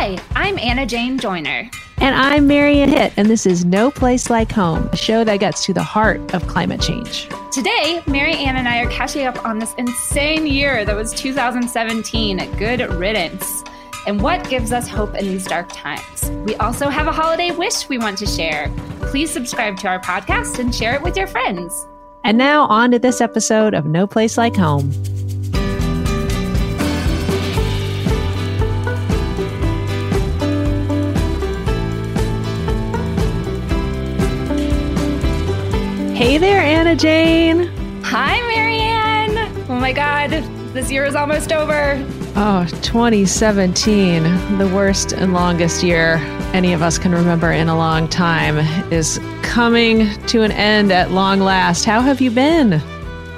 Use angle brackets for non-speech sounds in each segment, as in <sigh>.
Hi, I'm Anna Jane Joyner. And I'm Mary Anne Hitt, and this is No Place Like Home, a show that gets to the heart of climate change. Today, Mary Anne and I are catching up on this insane year that was 2017. Good riddance. And what gives us hope in these dark times? We also have a holiday wish we want to share. Please subscribe to our podcast and share it with your friends. And now, on to this episode of No Place Like Home. Hey there, Anna Jane. Hi, Mary Anne. Oh my God, this year is almost over. Oh, 2017, the worst and longest year any of us can remember in a long time, is coming to an end at long last. How have you been?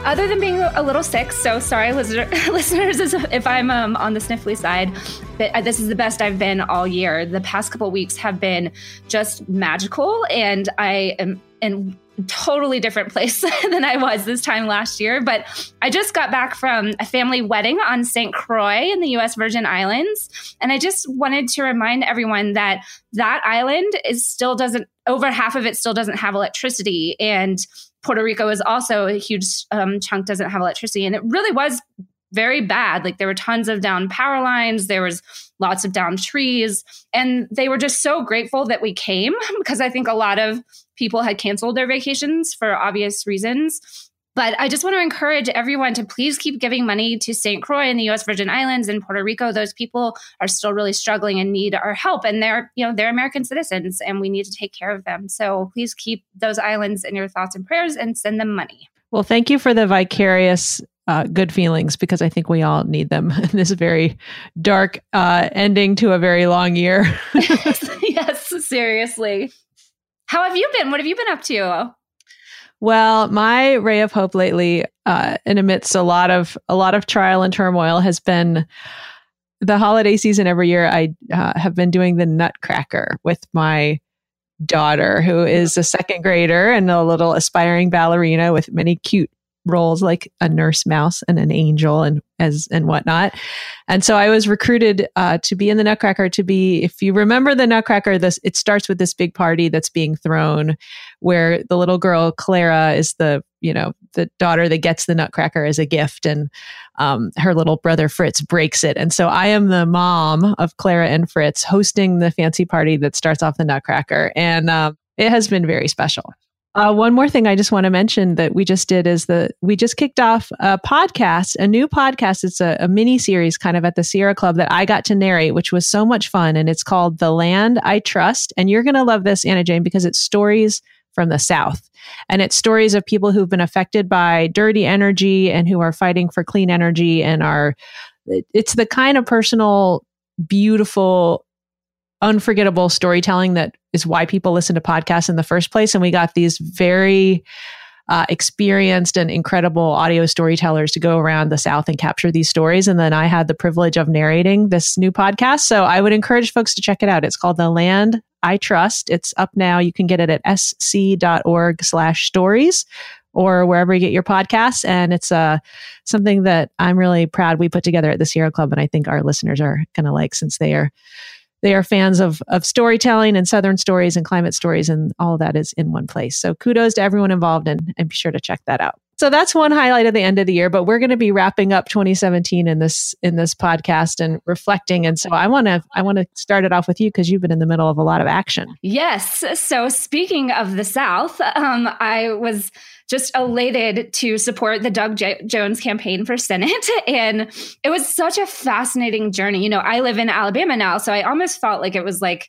Other than being a little sick, so sorry, <laughs> listeners, if I'm um, on the sniffly side, but uh, this is the best I've been all year. The past couple weeks have been just magical, and I am in totally different place <laughs> than I was this time last year. But I just got back from a family wedding on St. Croix in the US Virgin Islands. And I just wanted to remind everyone that that island is still doesn't, over half of it still doesn't have electricity. And Puerto Rico is also a huge um, chunk doesn't have electricity. And it really was very bad. Like there were tons of down power lines, there was lots of down trees, and they were just so grateful that we came <laughs> because I think a lot of people had canceled their vacations for obvious reasons. But I just want to encourage everyone to please keep giving money to St. Croix in the US Virgin Islands and Puerto Rico. Those people are still really struggling and need our help. And they're, you know, they're American citizens and we need to take care of them. So please keep those islands in your thoughts and prayers and send them money. Well, thank you for the vicarious uh, good feelings because I think we all need them <laughs> in this very dark uh, ending to a very long year. <laughs> yes, seriously. How have you been? What have you been up to? Well, my ray of hope lately, uh, amidst a lot of a lot of trial and turmoil, has been the holiday season. Every year, I uh, have been doing the Nutcracker with my daughter, who is a second grader and a little aspiring ballerina with many cute roles like a nurse mouse and an angel and as and whatnot. And so i was recruited uh, to be in the nutcracker to be if you remember the nutcracker this it starts with this big party that's being thrown where the little girl clara is the you know the daughter that gets the nutcracker as a gift and um, her little brother fritz breaks it. And so i am the mom of clara and fritz hosting the fancy party that starts off the nutcracker. And um, it has been very special uh, one more thing I just want to mention that we just did is that we just kicked off a podcast, a new podcast. It's a, a mini series kind of at the Sierra Club that I got to narrate, which was so much fun. And it's called The Land I Trust. And you're going to love this, Anna Jane, because it's stories from the South. And it's stories of people who've been affected by dirty energy and who are fighting for clean energy and are, it's the kind of personal, beautiful unforgettable storytelling that is why people listen to podcasts in the first place. And we got these very uh, experienced and incredible audio storytellers to go around the South and capture these stories. And then I had the privilege of narrating this new podcast. So I would encourage folks to check it out. It's called The Land I Trust. It's up now. You can get it at sc.org slash stories or wherever you get your podcasts. And it's uh, something that I'm really proud we put together at the Sierra Club. And I think our listeners are going to like since they are they are fans of of storytelling and southern stories and climate stories and all that is in one place. So kudos to everyone involved and, and be sure to check that out so that's one highlight of the end of the year but we're going to be wrapping up 2017 in this in this podcast and reflecting and so i want to i want to start it off with you because you've been in the middle of a lot of action yes so speaking of the south um, i was just elated to support the Doug J- Jones campaign for Senate. <laughs> And it was such a fascinating journey. You know, I live in Alabama now, so I almost felt like it was like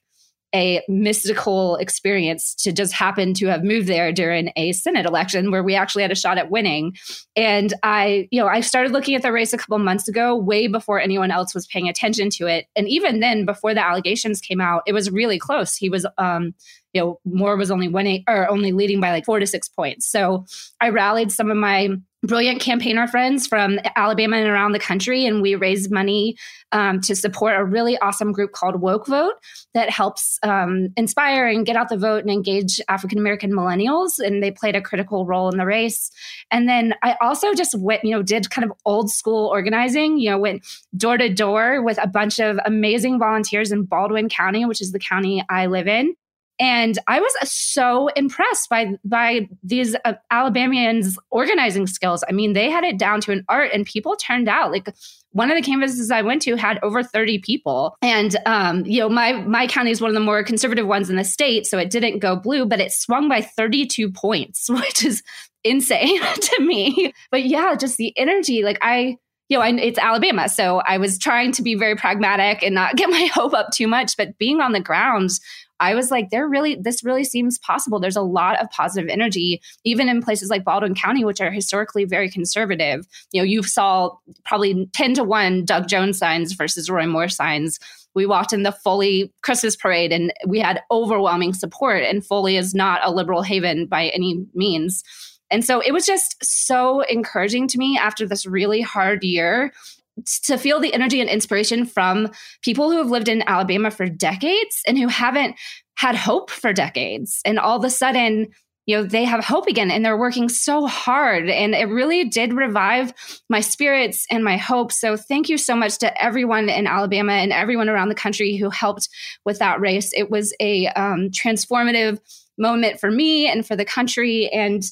a mystical experience to just happen to have moved there during a Senate election where we actually had a shot at winning. And I, you know, I started looking at the race a couple months ago, way before anyone else was paying attention to it. And even then, before the allegations came out, it was really close. He was um, you know, Moore was only winning or only leading by like four to six points. So I rallied some of my brilliant campaigner friends from Alabama and around the country, and we raised money um, to support a really awesome group called Woke Vote that helps um, inspire and get out the vote and engage African American millennials. And they played a critical role in the race. And then I also just went, you know, did kind of old school organizing. You know, went door to door with a bunch of amazing volunteers in Baldwin County, which is the county I live in and I was so impressed by by these uh, Alabamians organizing skills. I mean, they had it down to an art, and people turned out. Like one of the canvases I went to had over 30 people, and um, you know, my my county is one of the more conservative ones in the state, so it didn't go blue, but it swung by 32 points, <laughs> which is insane <laughs> to me. But yeah, just the energy, like I you know, I, it's Alabama. So I was trying to be very pragmatic and not <laughs> get my hope up too much. But being on the ground I was like, there really, this really seems possible. There's a lot of positive energy, even in places like Baldwin County, which are historically very conservative. You know, you saw probably 10 to 1 Doug Jones signs versus Roy Moore signs. We walked in the Foley Christmas parade and we had overwhelming support. And Foley is not a liberal haven by any means. And so it was just so encouraging to me after this really hard year to feel the energy and inspiration from people who have lived in Alabama for decades and who haven't had hope for decades. And all of a sudden, you know, they have hope again and they're working so hard. And it really did revive my spirits and my hope. So thank you so much to everyone in Alabama and everyone around the country who helped with that race. It was a um, transformative moment for me and for the country. And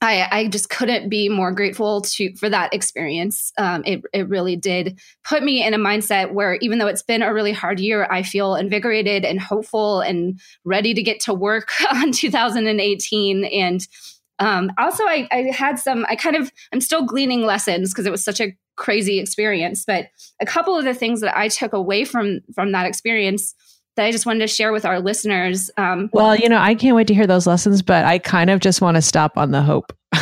I, I just couldn't be more grateful to for that experience. Um, it, it really did put me in a mindset where even though it's been a really hard year, I feel invigorated and hopeful and ready to get to work <laughs> on 2018. And um, also, I, I had some. I kind of I'm still gleaning lessons because it was such a crazy experience. But a couple of the things that I took away from from that experience that I just wanted to share with our listeners. Um, well, you know, I can't wait to hear those lessons, but I kind of just want to stop on the hope. <laughs>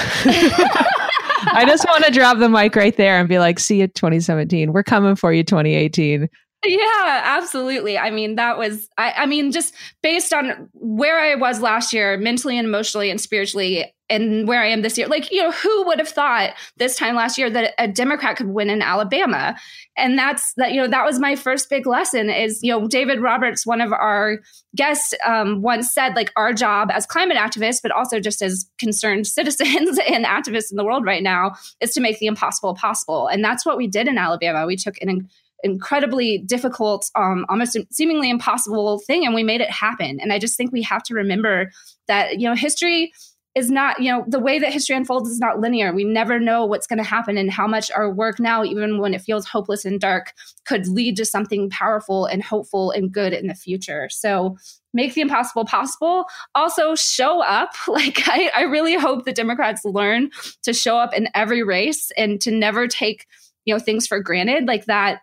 I just want to drop the mic right there and be like, see you 2017. We're coming for you 2018. Yeah, absolutely. I mean, that was, I, I mean, just based on where I was last year, mentally and emotionally and spiritually, and where I am this year. Like, you know, who would have thought this time last year that a Democrat could win in Alabama? And that's that, you know, that was my first big lesson is, you know, David Roberts, one of our guests, um, once said, like, our job as climate activists, but also just as concerned <laughs> citizens and activists in the world right now, is to make the impossible possible. And that's what we did in Alabama. We took an incredibly difficult, um, almost seemingly impossible thing, and we made it happen. And I just think we have to remember that, you know, history is not, you know, the way that history unfolds is not linear. We never know what's going to happen and how much our work now, even when it feels hopeless and dark, could lead to something powerful and hopeful and good in the future. So make the impossible possible. Also, show up. <laughs> Like, I, I really hope the Democrats learn to show up in every race and to never take, you know, things for granted. Like that,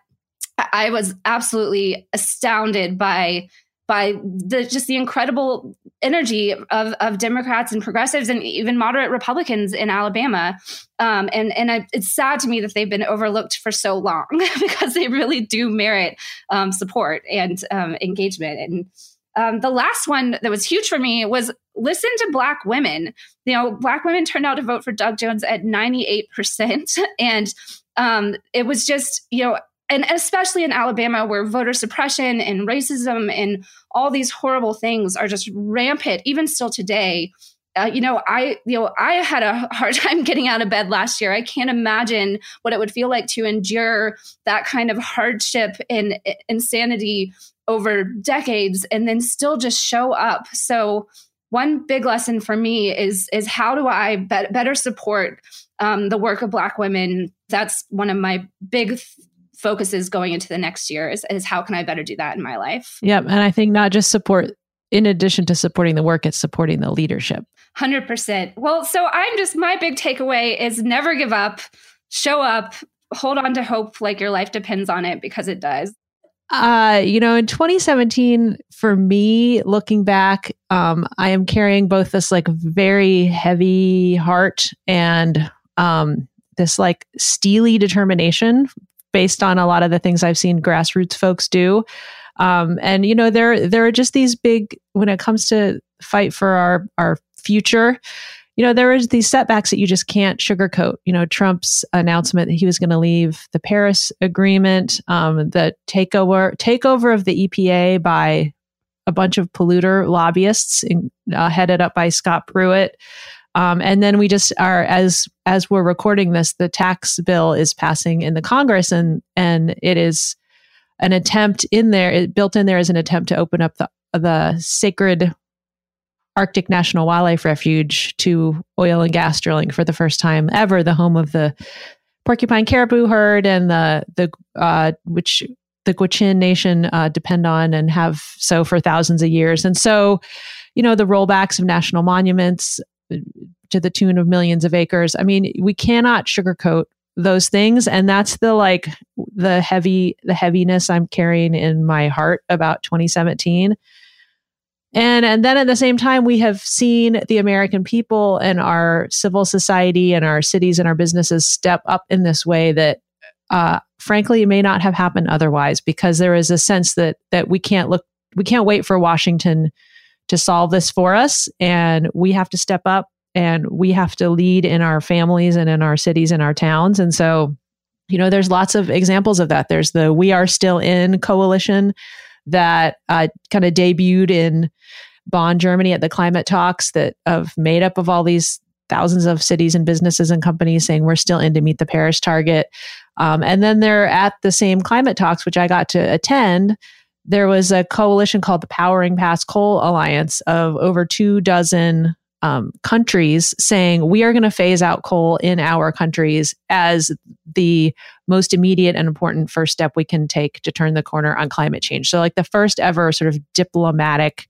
I was absolutely astounded by by the just the incredible energy of, of Democrats and progressives and even moderate Republicans in Alabama. Um, and and I, it's sad to me that they've been overlooked for so long <laughs> because they really do merit um, support and um, engagement. And um, the last one that was huge for me was listen to Black women. You know, Black women turned out to vote for Doug Jones at 98%. <laughs> And um, it was just, you know, and especially in Alabama, where voter suppression and racism and all these horrible things are just rampant, even still today. Uh, you know, I you know I had a <laughs> hard time getting out of bed last year. I can't imagine what it would feel like to endure that kind of hardship and insanity over decades, and then still just show up. So, one big lesson for me is is how do I be- better support um, the work of Black women? That's one of my big focuses going into the next year is, is how can I better do that in my life? Yep. And I think not just support, in addition to supporting the work, it's supporting the leadership. 100%. Well, so I'm just, my big takeaway is never give up, show up, hold on to hope like your life depends on it because it does. Uh, you know, in 2017, for me, looking back, um, I am carrying both this like very heavy heart and um, this like steely determination based on a lot of the things I've seen grassroots folks do. Um, and you know, there there are just these big when it comes to fight for our our future. You know, there is these setbacks that you just can't sugarcoat. You know, Trump's announcement that he was going to leave the Paris Agreement, um, the takeover takeover of the EPA by a bunch of polluter lobbyists in, uh, headed up by Scott Pruitt. Um, and then we just are as as we're recording this, the tax bill is passing in the Congress, and and it is an attempt in there. It built in there is an attempt to open up the the sacred Arctic National Wildlife Refuge to oil and gas drilling for the first time ever, the home of the porcupine caribou herd and the the uh, which the Gwich'in Nation uh, depend on and have so for thousands of years. And so, you know, the rollbacks of national monuments to the tune of millions of acres. I mean, we cannot sugarcoat those things and that's the like the heavy the heaviness i'm carrying in my heart about 2017 and and then at the same time we have seen the american people and our civil society and our cities and our businesses step up in this way that uh, frankly may not have happened otherwise because there is a sense that that we can't look we can't wait for washington to solve this for us. And we have to step up and we have to lead in our families and in our cities and our towns. And so you know there's lots of examples of that. There's the we are still in coalition that uh, kind of debuted in bonn germany at the climate talks that of made up of all these thousands of cities and businesses and companies saying we're still in to meet the paris target. Um, and then they're at the same climate talks which i got to attend there was a coalition called the powering past coal alliance of over two dozen um, countries saying we are going to phase out coal in our countries as the most immediate and important first step we can take to turn the corner on climate change. So, like the first ever sort of diplomatic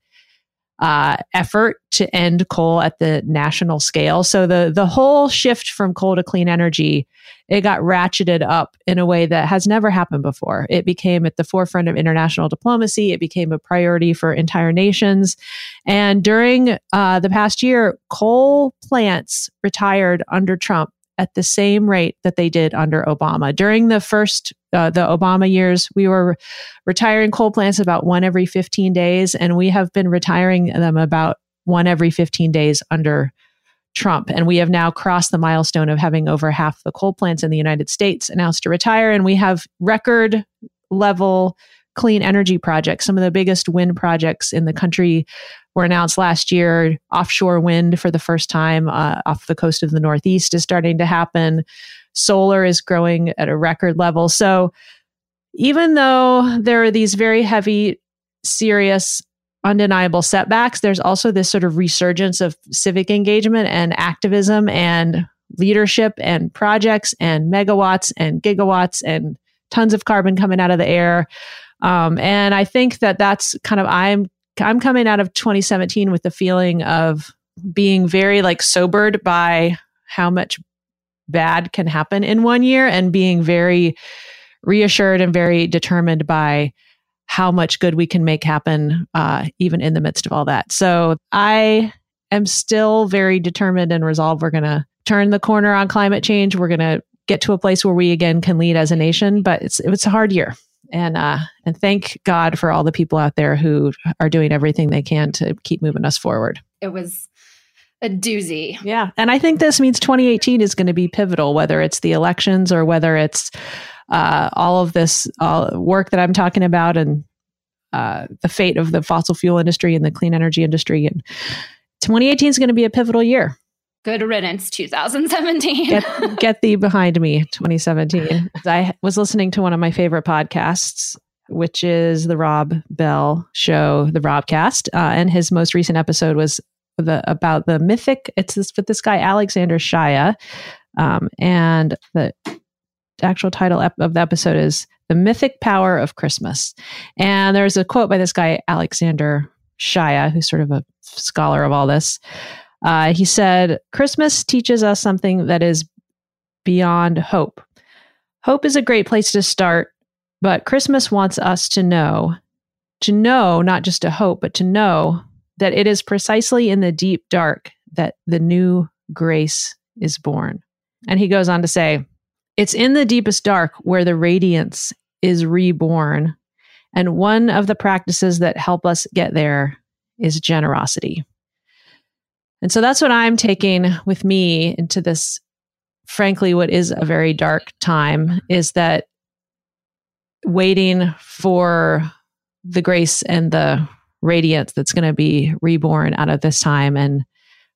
uh, effort to end coal at the national scale. So the the whole shift from coal to clean energy, it got ratcheted up in a way that has never happened before. It became at the forefront of international diplomacy. It became a priority for entire nations. And during uh, the past year, coal plants retired under Trump at the same rate that they did under Obama. During the first, uh, the Obama years, we were retiring coal plants about one every 15 days, and we have been retiring them about one every 15 days under Trump. And we have now crossed the milestone of having over half the coal plants in the United States announced to retire. And we have record level clean energy projects. Some of the biggest wind projects in the country were announced last year. Offshore wind for the first time uh, off the coast of the Northeast is starting to happen. Solar is growing at a record level. So even though there are these very heavy, serious, undeniable setbacks, there's also this sort of resurgence of civic engagement and activism and leadership and projects and megawatts and gigawatts and tons of carbon coming out of the air. Um, and I think that that's kind of I'm I'm coming out of 2017 with the feeling of being very like sobered by how much bad can happen in one year and being very reassured and very determined by how much good we can make happen uh, even in the midst of all that. So I am still very determined and resolved. We're going to turn the corner on climate change. We're going to get to a place where we again can lead as a nation, but it's it's a hard year and uh, and thank God for all the people out there who are doing everything they can to keep moving us forward. It was a doozy. Yeah, and I think this means 2018 is going to be pivotal, whether it's the elections or whether it's uh, all of this uh, work that I'm talking about and uh, the fate of the fossil fuel industry and the clean energy industry. And 2018 is going to be a pivotal year. Good riddance, 2017. get, get thee behind me, 2017. I was listening to one of my favorite podcasts, which is the Rob Bell show, the Robcast, uh, and his most recent episode was the about the mythic. It's this with this guy Alexander Shaia, um, and the actual title of the episode is "The Mythic Power of Christmas." And there's a quote by this guy Alexander Shaia, who's sort of a scholar of all this. Uh, he said, Christmas teaches us something that is beyond hope. Hope is a great place to start, but Christmas wants us to know, to know, not just to hope, but to know that it is precisely in the deep dark that the new grace is born. And he goes on to say, it's in the deepest dark where the radiance is reborn. And one of the practices that help us get there is generosity. And so that's what I'm taking with me into this, frankly, what is a very dark time is that waiting for the grace and the radiance that's going to be reborn out of this time and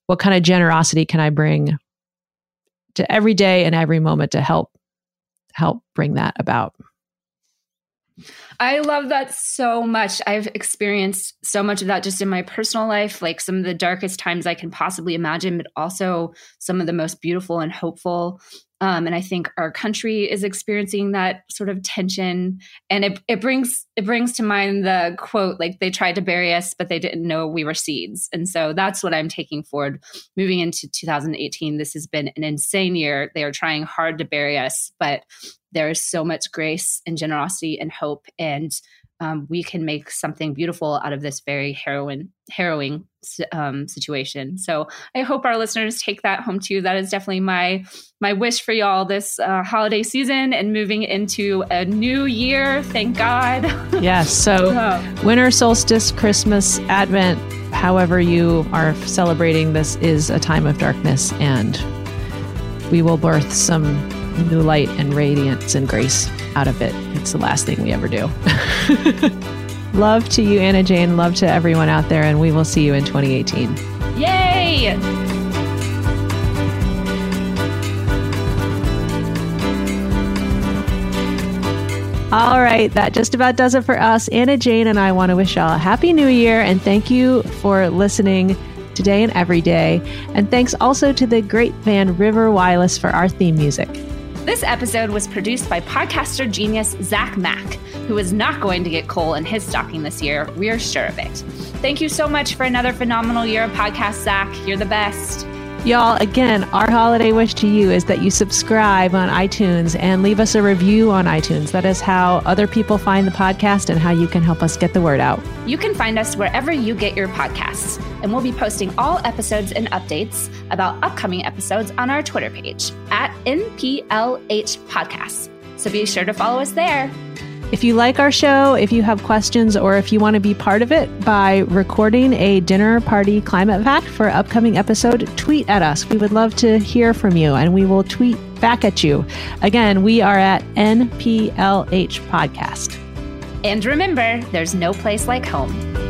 what kind of generosity can I bring to every day and every moment to help help bring that about. I love that so much. I've experienced so much of that just in my personal life, like some of the darkest times I can possibly imagine, but also some of the most beautiful and hopeful. Um, and I think our country is experiencing that sort of tension, and it it brings it brings to mind the quote like they tried to bury us, but they didn't know we were seeds. And so that's what I'm taking forward, moving into 2018. This has been an insane year. They are trying hard to bury us, but there is so much grace and generosity and hope and um, we can make something beautiful out of this very harrowing, harrowing um, situation. So I hope our listeners take that home too. That is definitely my my wish for y'all this uh, holiday season and moving into a new year. Thank God. <laughs> Yes. So oh. winter solstice, Christmas, Advent, however you are celebrating this, is a time of darkness, and we will birth some new light and radiance and grace out of it. It's the last thing we ever do. <laughs> love to you, Anna Jane. Love to everyone out there, and we will see you in 2018. Yay! All right, that just about does it for us. Anna Jane and I want to wish y'all a happy new year and thank you for listening today and every day. And thanks also to the great band River Wireless for our theme music. This episode was produced by podcaster genius Zach Mack, who is not going to get coal in his stocking this year. We're sure of it. Thank you so much for another phenomenal year of podcasts, Zach. You're the best. Y'all, again, our holiday wish to you is that you subscribe on iTunes and leave us a review on iTunes. That is how other people find the podcast and how you can help us get the word out. You can find us wherever you get your podcasts, and we'll be posting all episodes and updates about upcoming episodes on our Twitter page at NPLH Podcasts. So be sure to follow us there. If you like our show, if you have questions, or if you want to be part of it by recording a dinner party climate fact for upcoming episode, tweet at us. We would love to hear from you and we will tweet back at you. Again, we are at NPLH Podcast. And remember, there's no place like home.